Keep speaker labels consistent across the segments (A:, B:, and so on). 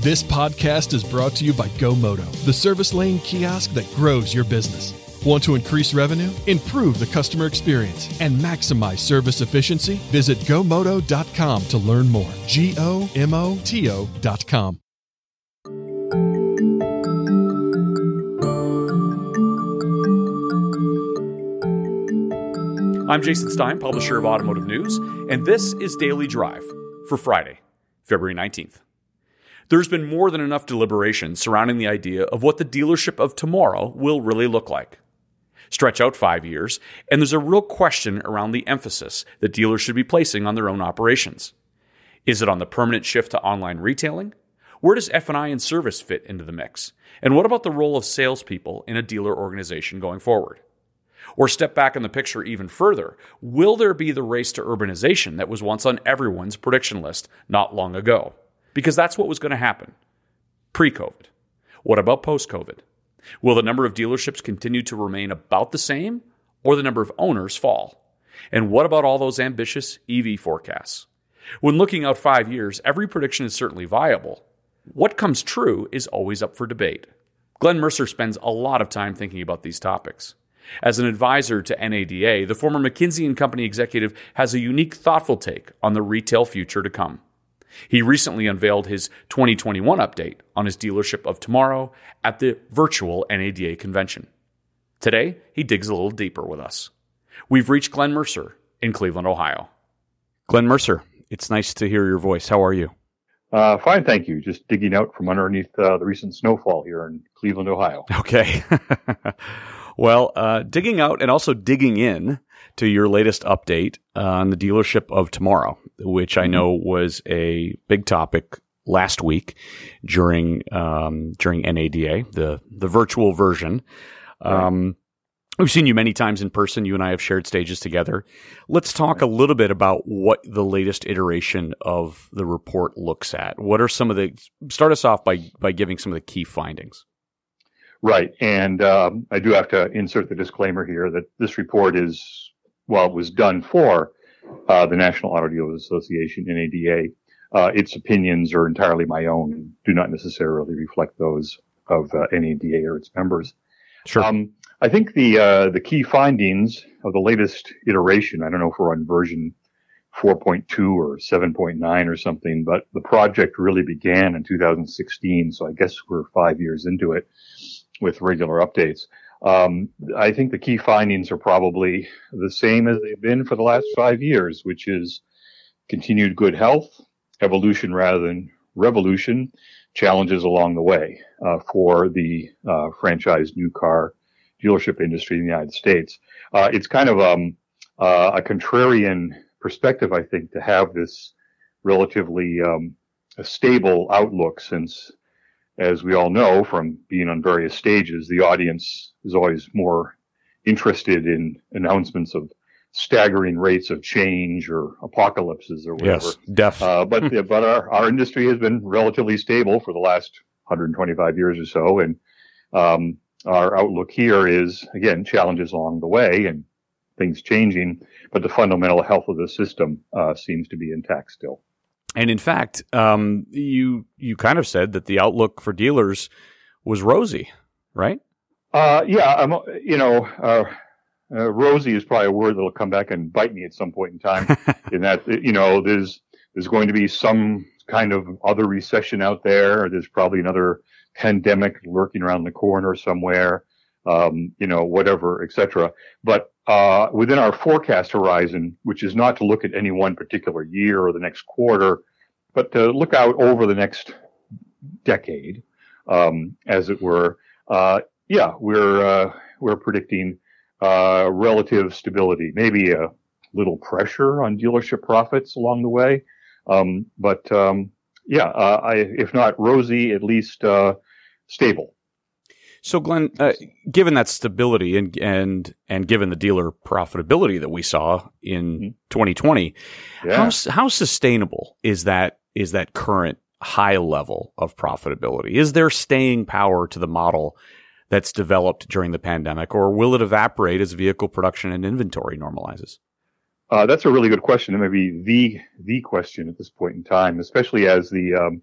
A: This podcast is brought to you by GoMoto, the service lane kiosk that grows your business. Want to increase revenue, improve the customer experience, and maximize service efficiency? Visit gomoto.com to learn more. G O M O T O.com.
B: I'm Jason Stein, publisher of Automotive News, and this is Daily Drive for Friday, February 19th. There's been more than enough deliberation surrounding the idea of what the dealership of tomorrow will really look like. Stretch out five years, and there's a real question around the emphasis that dealers should be placing on their own operations. Is it on the permanent shift to online retailing? Where does F&I and service fit into the mix? And what about the role of salespeople in a dealer organization going forward? Or step back in the picture even further. Will there be the race to urbanization that was once on everyone's prediction list not long ago? Because that's what was going to happen pre COVID. What about post COVID? Will the number of dealerships continue to remain about the same or the number of owners fall? And what about all those ambitious EV forecasts? When looking out five years, every prediction is certainly viable. What comes true is always up for debate. Glenn Mercer spends a lot of time thinking about these topics. As an advisor to NADA, the former McKinsey and Company executive has a unique, thoughtful take on the retail future to come. He recently unveiled his 2021 update on his dealership of tomorrow at the virtual NADA convention. Today, he digs a little deeper with us. We've reached Glenn Mercer in Cleveland, Ohio. Glenn Mercer, it's nice to hear your voice. How are you?
C: Uh, fine, thank you. Just digging out from underneath uh, the recent snowfall here in Cleveland, Ohio.
B: Okay. Well, uh, digging out and also digging in to your latest update on the dealership of tomorrow, which I mm-hmm. know was a big topic last week during um, during NADA, the the virtual version. Um, We've seen you many times in person. You and I have shared stages together. Let's talk a little bit about what the latest iteration of the report looks at. What are some of the start us off by by giving some of the key findings?
C: Right. And um, I do have to insert the disclaimer here that this report is, well, it was done for uh, the National Auto Dealers Association, NADA. Uh, its opinions are entirely my own and do not necessarily reflect those of uh, NADA or its members.
B: Sure. Um,
C: I think the uh, the key findings of the latest iteration, I don't know if we're on version 4.2 or 7.9 or something, but the project really began in 2016, so I guess we're five years into it with regular updates. Um, I think the key findings are probably the same as they've been for the last five years, which is continued good health, evolution rather than revolution, challenges along the way uh, for the uh, franchise new car dealership industry in the United States. Uh, it's kind of um, uh, a contrarian perspective, I think, to have this relatively um, stable outlook since as we all know from being on various stages, the audience is always more interested in announcements of staggering rates of change or apocalypses or whatever.
B: Yes, death.
C: Uh, but but our, our industry has been relatively stable for the last 125 years or so, and um, our outlook here is again challenges along the way and things changing, but the fundamental health of the system uh, seems to be intact still.
B: And in fact, um, you you kind of said that the outlook for dealers was rosy, right?
C: Uh, yeah, I'm, you know, uh, uh, rosy is probably a word that'll come back and bite me at some point in time. in that, you know, there's there's going to be some kind of other recession out there. Or there's probably another pandemic lurking around the corner somewhere. Um, you know, whatever, etc. But uh, within our forecast horizon, which is not to look at any one particular year or the next quarter, but to look out over the next decade, um, as it were. Uh, yeah, we're uh, we're predicting uh, relative stability, maybe a little pressure on dealership profits along the way, um, but um, yeah, uh, I, if not rosy, at least uh, stable.
B: So, Glenn, uh, given that stability and and and given the dealer profitability that we saw in 2020, mm-hmm. yeah. how how sustainable is that is that current high level of profitability? Is there staying power to the model that's developed during the pandemic, or will it evaporate as vehicle production and inventory normalizes?
C: Uh, that's a really good question. It may be the the question at this point in time, especially as the um,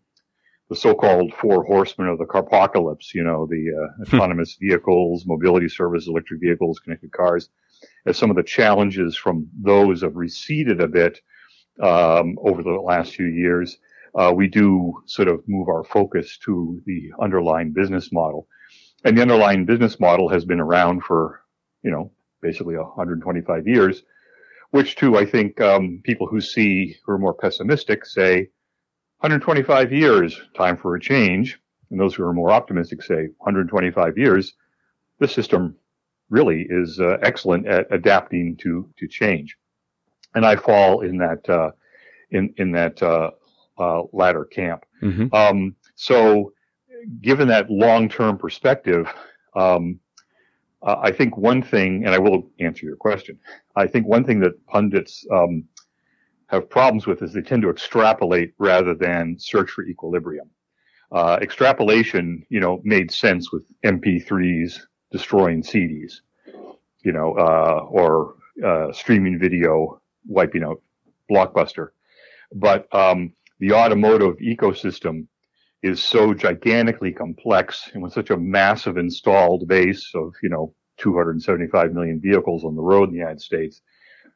C: the so-called four horsemen of the carpocalypse, you know, the uh, hmm. autonomous vehicles, mobility services, electric vehicles, connected cars, as some of the challenges from those have receded a bit um, over the last few years, uh, we do sort of move our focus to the underlying business model. And the underlying business model has been around for, you know, basically 125 years, which too, I think um, people who see, who are more pessimistic say, 125 years, time for a change. And those who are more optimistic say 125 years, the system really is uh, excellent at adapting to, to change. And I fall in that, uh, in, in that, uh, uh latter camp. Mm-hmm. Um, so given that long-term perspective, um, I think one thing, and I will answer your question. I think one thing that pundits um, have problems with is they tend to extrapolate rather than search for equilibrium. Uh, extrapolation, you know, made sense with MP3s destroying CDs, you know, uh, or uh, streaming video wiping out Blockbuster. But um, the automotive ecosystem is so gigantically complex and with such a massive installed base of, you know, 275 million vehicles on the road in the United States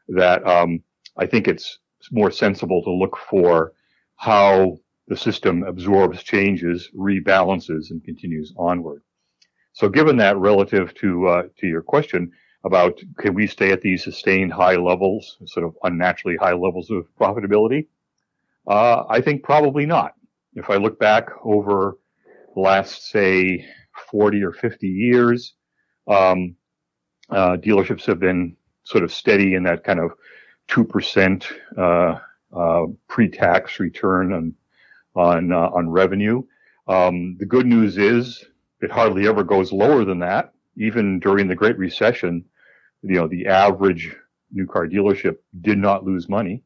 C: that um, I think it's more sensible to look for how the system absorbs changes, rebalances, and continues onward. So, given that, relative to uh, to your question about can we stay at these sustained high levels, sort of unnaturally high levels of profitability, uh, I think probably not. If I look back over the last, say, 40 or 50 years, um, uh, dealerships have been sort of steady in that kind of 2% uh, uh, pre-tax return on on uh, on revenue. Um, the good news is it hardly ever goes lower than that. Even during the Great Recession, you know the average new car dealership did not lose money.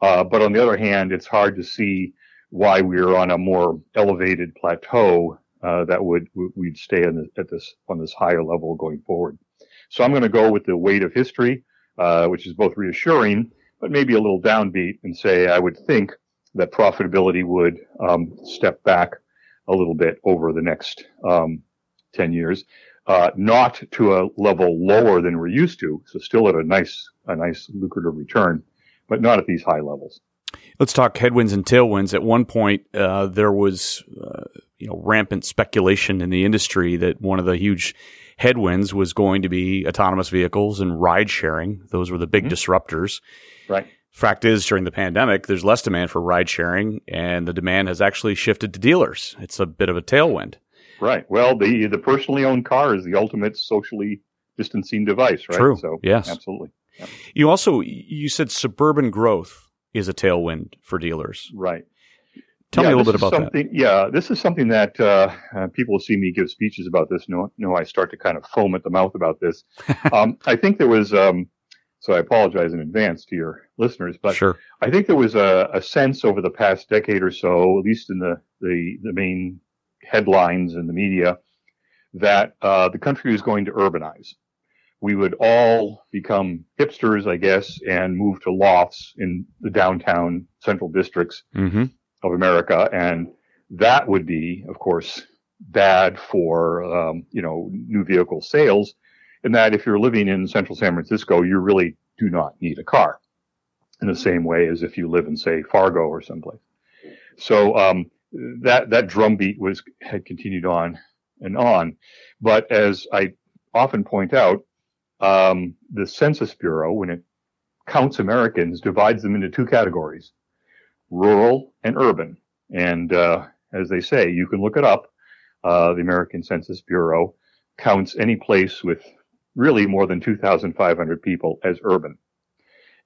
C: Uh, but on the other hand, it's hard to see why we're on a more elevated plateau uh, that would we'd stay the, at this on this higher level going forward. So I'm going to go with the weight of history. Uh, which is both reassuring, but maybe a little downbeat and say I would think that profitability would um, step back a little bit over the next um, 10 years, uh, not to a level lower than we're used to, so still at a nice, a nice lucrative return, but not at these high levels.
B: Let's talk headwinds and tailwinds. At one point, uh, there was, uh, you know, rampant speculation in the industry that one of the huge headwinds was going to be autonomous vehicles and ride sharing. Those were the big mm-hmm. disruptors.
C: Right.
B: Fact is, during the pandemic, there's less demand for ride sharing, and the demand has actually shifted to dealers. It's a bit of a tailwind.
C: Right. Well, the the personally owned car is the ultimate socially distancing device, right?
B: True. So, yes,
C: absolutely.
B: Yeah. You also you said suburban growth is a tailwind for dealers.
C: Right.
B: Tell
C: yeah,
B: me a little bit about
C: something,
B: that.
C: Yeah, this is something that uh, uh, people see me give speeches about this. Know, know I start to kind of foam at the mouth about this. um, I think there was, um, so I apologize in advance to your listeners, but
B: sure.
C: I think there was a, a, sense over the past decade or so, at least in the the, the main headlines in the media, that uh, the country was going to urbanize. We would all become hipsters, I guess, and move to lofts in the downtown central districts. Mm-hmm of America, and that would be, of course, bad for um, you know new vehicle sales. In that, if you're living in central San Francisco, you really do not need a car, in the same way as if you live in, say, Fargo or someplace. So um, that that drumbeat was had continued on and on, but as I often point out, um, the Census Bureau, when it counts Americans, divides them into two categories rural and urban. And uh, as they say, you can look it up. Uh, the American Census Bureau counts any place with really more than 2,500 people as urban.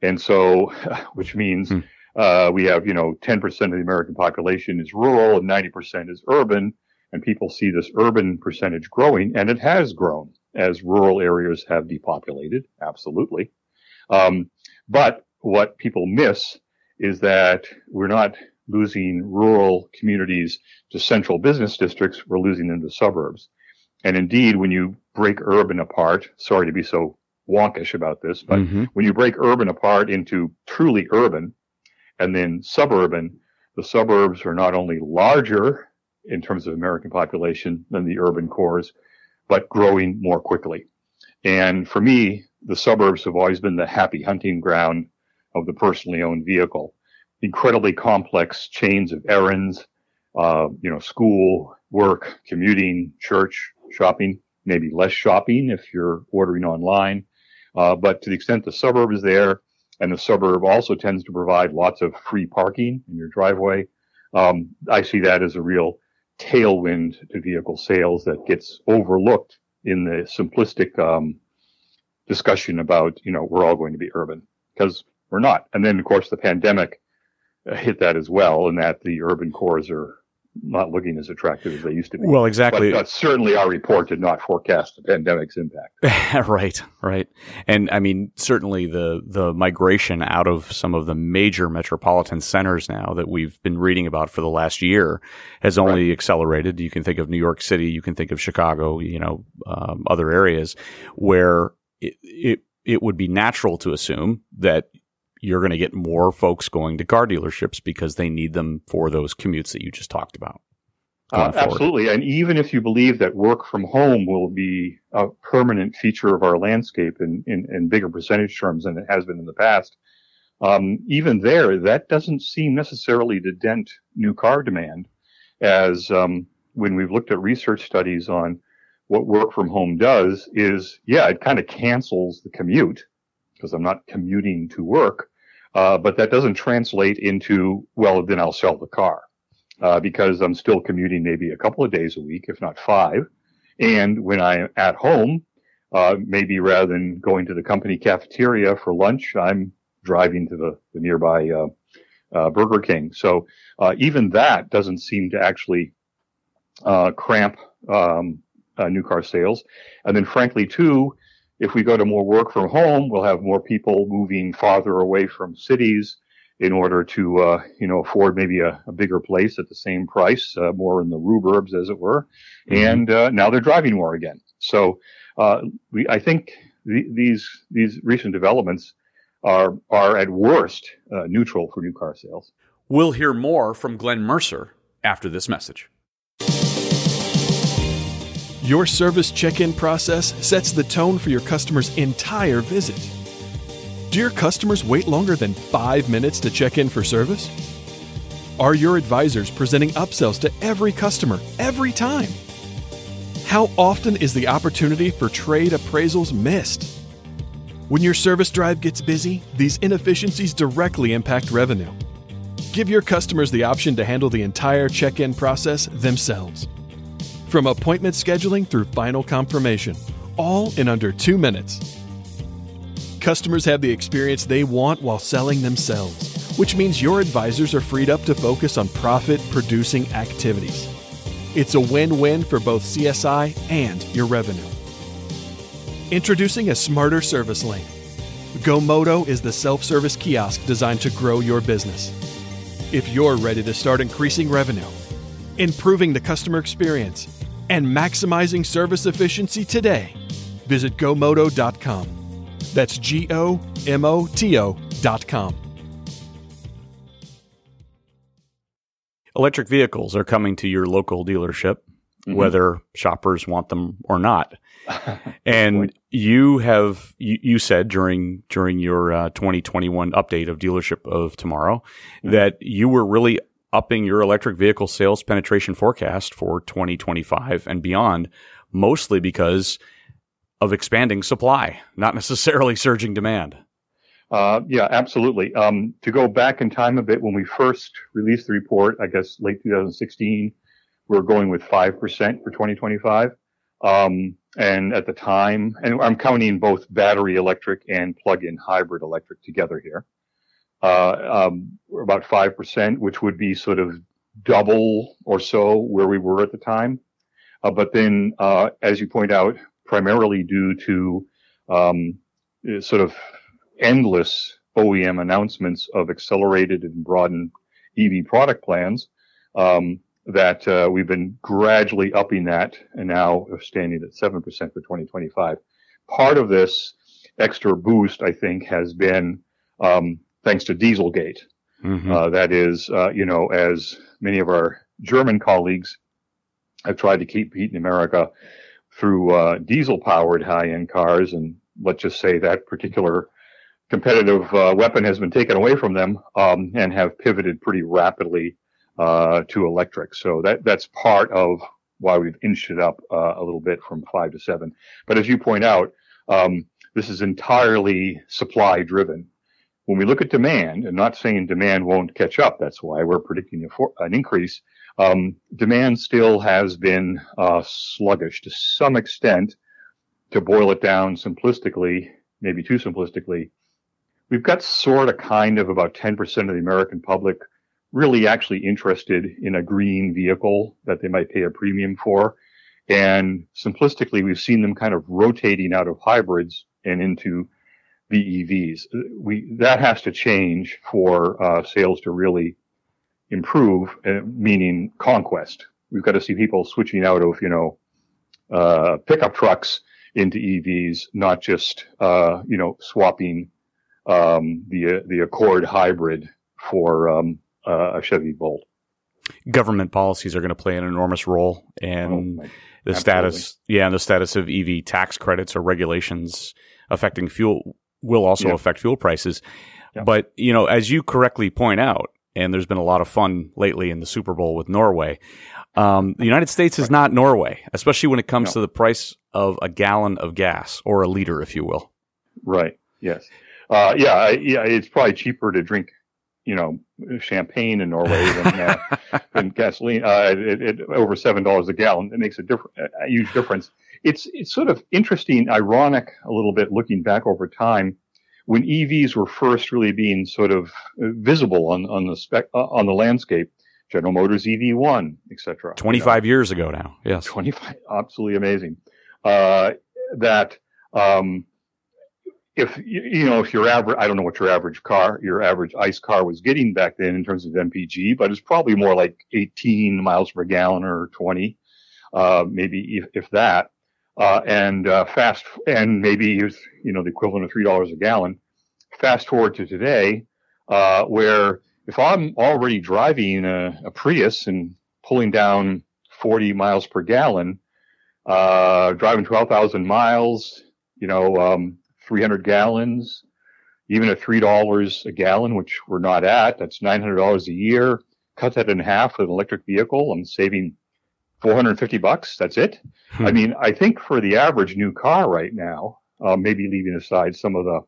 C: And so, which means hmm. uh, we have, you know, 10% of the American population is rural and 90% is urban. And people see this urban percentage growing, and it has grown as rural areas have depopulated. Absolutely. Um, but what people miss is that we're not losing rural communities to central business districts, we're losing them to suburbs. And indeed, when you break urban apart, sorry to be so wonkish about this, but mm-hmm. when you break urban apart into truly urban and then suburban, the suburbs are not only larger in terms of American population than the urban cores, but growing more quickly. And for me, the suburbs have always been the happy hunting ground of the personally owned vehicle. Incredibly complex chains of errands, uh, you know, school, work, commuting, church, shopping, maybe less shopping if you're ordering online. Uh, but to the extent the suburb is there, and the suburb also tends to provide lots of free parking in your driveway, um, I see that as a real tailwind to vehicle sales that gets overlooked in the simplistic um, discussion about, you know, we're all going to be urban because we're not. And then, of course, the pandemic uh, hit that as well, and that the urban cores are not looking as attractive as they used to be.
B: Well, exactly.
C: But uh, certainly, our report did not forecast the pandemic's impact.
B: right, right, and I mean, certainly the the migration out of some of the major metropolitan centers now that we've been reading about for the last year has only right. accelerated. You can think of New York City, you can think of Chicago, you know, um, other areas where it, it it would be natural to assume that you're going to get more folks going to car dealerships because they need them for those commutes that you just talked about.
C: Uh, absolutely. And even if you believe that work from home will be a permanent feature of our landscape in, in, in bigger percentage terms than it has been in the past, um, even there, that doesn't seem necessarily to dent new car demand. As um, when we've looked at research studies on what work from home does, is yeah, it kind of cancels the commute because I'm not commuting to work. Uh, but that doesn't translate into, well, then I'll sell the car. Uh, because I'm still commuting maybe a couple of days a week, if not five. And when I'm at home, uh, maybe rather than going to the company cafeteria for lunch, I'm driving to the, the nearby uh, uh, Burger King. So even that doesn't seem to actually cramp um, new car sales. And then, frankly, too, if we go to more work from home, we'll have more people moving farther away from cities in order to, uh, you know, afford maybe a, a, bigger place at the same price, uh, more in the ruburbs, as it were. Mm-hmm. And uh, now they're driving more again. So uh, we, I think the, these these recent developments are are at worst uh, neutral for new car sales.
B: We'll hear more from Glenn Mercer after this message.
A: Your service check in process sets the tone for your customer's entire visit. Do your customers wait longer than five minutes to check in for service? Are your advisors presenting upsells to every customer every time? How often is the opportunity for trade appraisals missed? When your service drive gets busy, these inefficiencies directly impact revenue. Give your customers the option to handle the entire check in process themselves. From appointment scheduling through final confirmation, all in under two minutes. Customers have the experience they want while selling themselves, which means your advisors are freed up to focus on profit producing activities. It's a win win for both CSI and your revenue. Introducing a smarter service lane. GoMoto is the self service kiosk designed to grow your business. If you're ready to start increasing revenue, improving the customer experience, and maximizing service efficiency today, visit gomoto.com. That's G O M O T O.com.
B: Electric vehicles are coming to your local dealership, mm-hmm. whether shoppers want them or not. and you have you, you, said during during your uh, 2021 update of dealership of tomorrow mm-hmm. that you were really upping your electric vehicle sales penetration forecast for 2025 and beyond, mostly because of expanding supply, not necessarily surging demand.
C: Uh, yeah, absolutely. Um, to go back in time a bit, when we first released the report, I guess late 2016, we were going with 5% for 2025. Um, and at the time, and I'm counting both battery electric and plug-in hybrid electric together here um, about 5%, which would be sort of double or so where we were at the time. Uh, but then, uh, as you point out, primarily due to um, sort of endless OEM announcements of accelerated and broadened EV product plans, um, that uh, we've been gradually upping that and now are standing at 7% for 2025. Part of this extra boost, I think, has been um, thanks to Dieselgate. Mm-hmm. Uh, that is, uh, you know, as many of our German colleagues have tried to keep heat in America through uh, diesel powered high end cars. And let's just say that particular competitive uh, weapon has been taken away from them um, and have pivoted pretty rapidly uh, to electric. So that that's part of why we've inched it up uh, a little bit from five to seven. But as you point out, um, this is entirely supply driven. When we look at demand, and not saying demand won't catch up, that's why we're predicting for, an increase. Um, demand still has been uh, sluggish to some extent. To boil it down simplistically, maybe too simplistically, we've got sort of kind of about 10% of the American public really actually interested in a green vehicle that they might pay a premium for. And simplistically, we've seen them kind of rotating out of hybrids and into BEVs. We, that has to change for uh, sales to really improve, uh, meaning conquest. We've got to see people switching out of, you know, uh, pickup trucks into EVs, not just, uh, you know, swapping um, the the Accord hybrid for um, uh, a Chevy Bolt.
B: Government policies are going to play an enormous role, and oh, the absolutely. status, yeah, and the status of EV tax credits or regulations affecting fuel will also yeah. affect fuel prices. Yeah. But you know, as you correctly point out, and there's been a lot of fun lately in the Super Bowl with Norway. Um, the United States is not Norway, especially when it comes no. to the price of a gallon of gas or a liter, if you will.
C: Right. Yes. Uh, yeah. Yeah. It's probably cheaper to drink you know champagne in Norway than, uh, than gasoline. Uh, it, it, over seven dollars a gallon. It makes a, diff- a huge difference. It's it's sort of interesting, ironic a little bit looking back over time when EVs were first really being sort of visible on on the spec uh, on the landscape. General Motors EV1, etc.
B: Twenty five you know, years ago now. Yes.
C: Twenty five. Absolutely amazing. Uh, that. Um, if you know if your average i don't know what your average car your average ice car was getting back then in terms of mpg but it's probably more like 18 miles per gallon or 20 uh, maybe if, if that uh, and uh, fast and maybe use you know the equivalent of three dollars a gallon fast forward to today uh, where if i'm already driving a, a, prius and pulling down 40 miles per gallon uh, driving 12000 miles you know um, 300 gallons, even at $3 a gallon, which we're not at, that's $900 a year. Cut that in half with an electric vehicle. I'm saving 450 bucks. That's it. Hmm. I mean, I think for the average new car right now, uh, maybe leaving aside some of the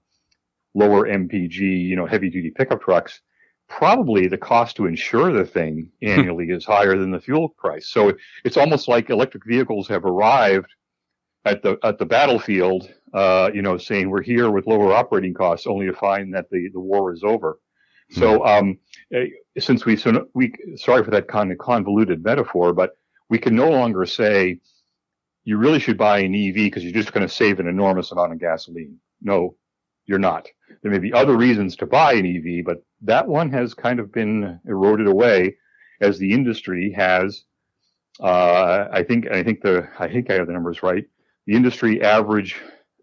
C: lower MPG, you know, heavy duty pickup trucks, probably the cost to insure the thing hmm. annually is higher than the fuel price. So it's almost like electric vehicles have arrived at the at the battlefield, uh, you know, saying we're here with lower operating costs, only to find that the, the war is over. So, um, eh, since we so we sorry for that kind of convoluted metaphor, but we can no longer say you really should buy an EV because you're just going to save an enormous amount of gasoline. No, you're not. There may be other reasons to buy an EV, but that one has kind of been eroded away as the industry has. Uh, I think I think the I think I have the numbers right the industry average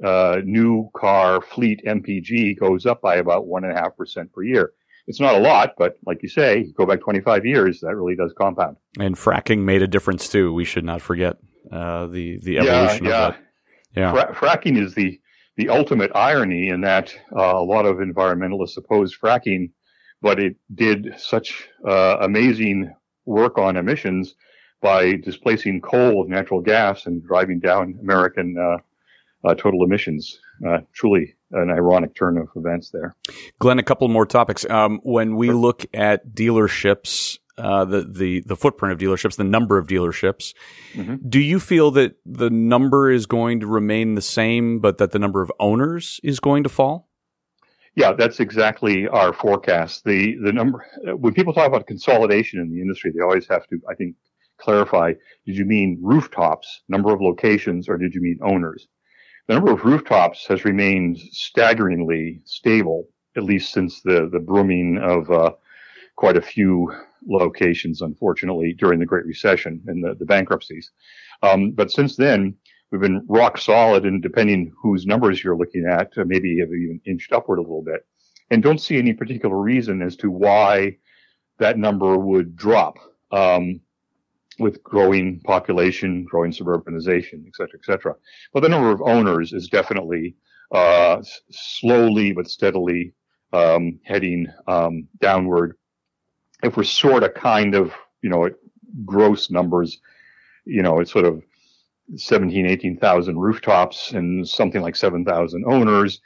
C: uh, new car fleet MPG goes up by about one and a half percent per year. It's not a lot, but like you say, go back 25 years, that really does compound.
B: And fracking made a difference too. We should not forget uh, the the evolution
C: yeah, yeah.
B: of that. Yeah,
C: Fra- fracking is the the ultimate irony in that uh, a lot of environmentalists oppose fracking, but it did such uh, amazing work on emissions by displacing coal with natural gas and driving down American uh, uh, total emissions. Uh, truly an ironic turn of events there.
B: Glenn, a couple more topics. Um, when we look at dealerships, uh, the, the, the footprint of dealerships, the number of dealerships, mm-hmm. do you feel that the number is going to remain the same, but that the number of owners is going to fall?
C: Yeah, that's exactly our forecast. The the number when people talk about consolidation in the industry, they always have to, I think, clarify, did you mean rooftops, number of locations, or did you mean owners? The number of rooftops has remained staggeringly stable, at least since the, the brooming of uh, quite a few locations, unfortunately, during the Great Recession and the, the bankruptcies. Um, but since then, we've been rock solid, and depending whose numbers you're looking at, uh, maybe have even inched upward a little bit. and don't see any particular reason as to why that number would drop um, with growing population, growing suburbanization, et cetera, et cetera. But the number of owners is definitely uh, slowly but steadily um, heading um, downward. If we're sort of kind of, you know, at gross numbers, you know, it's sort of 17, 18,000 rooftops and something like 7,000 owners.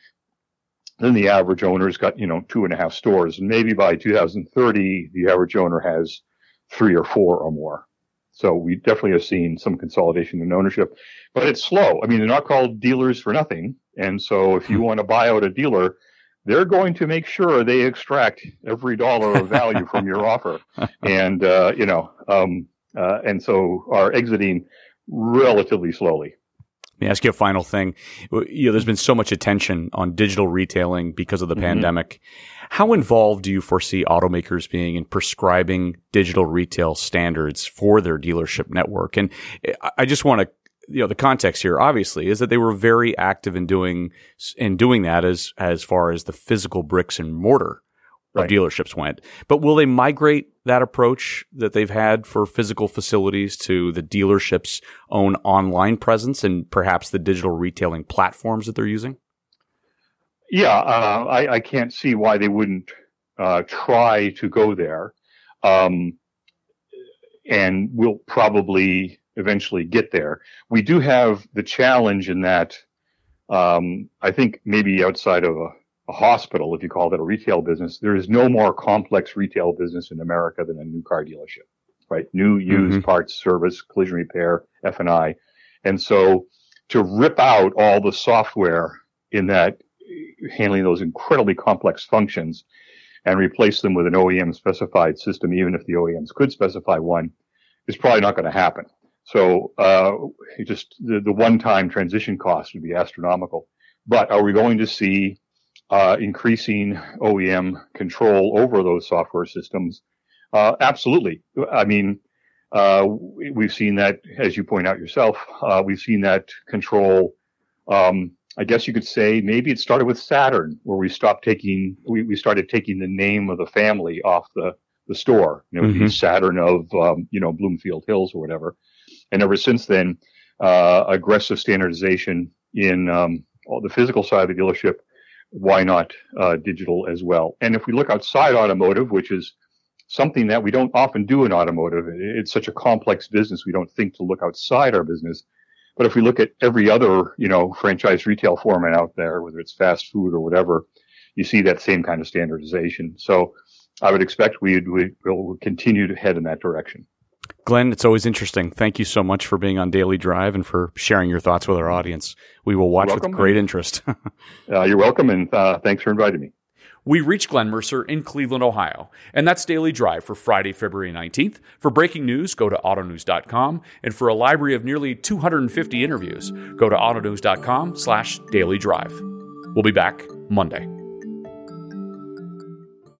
C: Then the average owner's got, you know, two and a half stores. And maybe by 2030, the average owner has three or four or more. So we definitely have seen some consolidation in ownership, but it's slow. I mean, they're not called dealers for nothing. And so if you hmm. want to buy out a dealer, they're going to make sure they extract every dollar of value from your offer. And, uh, you know, um, uh, and so are exiting relatively slowly.
B: Let me ask you a final thing. You know, there's been so much attention on digital retailing because of the mm-hmm. pandemic. How involved do you foresee automakers being in prescribing digital retail standards for their dealership network? And I just want to you know the context here obviously is that they were very active in doing in doing that as as far as the physical bricks and mortar of right. dealerships went. But will they migrate that approach that they've had for physical facilities to the dealership's own online presence and perhaps the digital retailing platforms that they're using?
C: Yeah, uh, I, I, can't see why they wouldn't uh, try to go there. Um, and we'll probably eventually get there. We do have the challenge in that um, I think maybe outside of a, a, hospital, if you call that a retail business, there is no more complex retail business in America than a new car dealership, right? New, used, mm-hmm. parts, service, collision repair, F and I, and so to rip out all the software in that handling those incredibly complex functions and replace them with an OEM specified system, even if the OEMs could specify one, is probably not going to happen. So uh, just the, the one-time transition cost would be astronomical. But are we going to see uh, increasing OEM control over those software systems? Uh, absolutely. I mean, uh, we've seen that, as you point out yourself, uh, we've seen that control. Um, I guess you could say maybe it started with Saturn, where we stopped taking, we, we started taking the name of the family off the, the store. You know, mm-hmm. Saturn of, um, you know, Bloomfield Hills or whatever. And ever since then, uh, aggressive standardization in um, the physical side of the dealership. Why not uh, digital as well? And if we look outside automotive, which is something that we don't often do in automotive, it's such a complex business. We don't think to look outside our business. But if we look at every other, you know, franchise retail format out there, whether it's fast food or whatever, you see that same kind of standardization. So I would expect we will continue to head in that direction.
B: Glenn, it's always interesting. Thank you so much for being on Daily Drive and for sharing your thoughts with our audience. We will watch with great interest.
C: uh, you're welcome, and uh, thanks for inviting me.
B: We reached Glenn Mercer in Cleveland, Ohio. And that's Daily Drive for Friday, February 19th. For breaking news, go to autonews.com. And for a library of nearly 250 interviews, go to autonews.com slash daily drive. We'll be back Monday.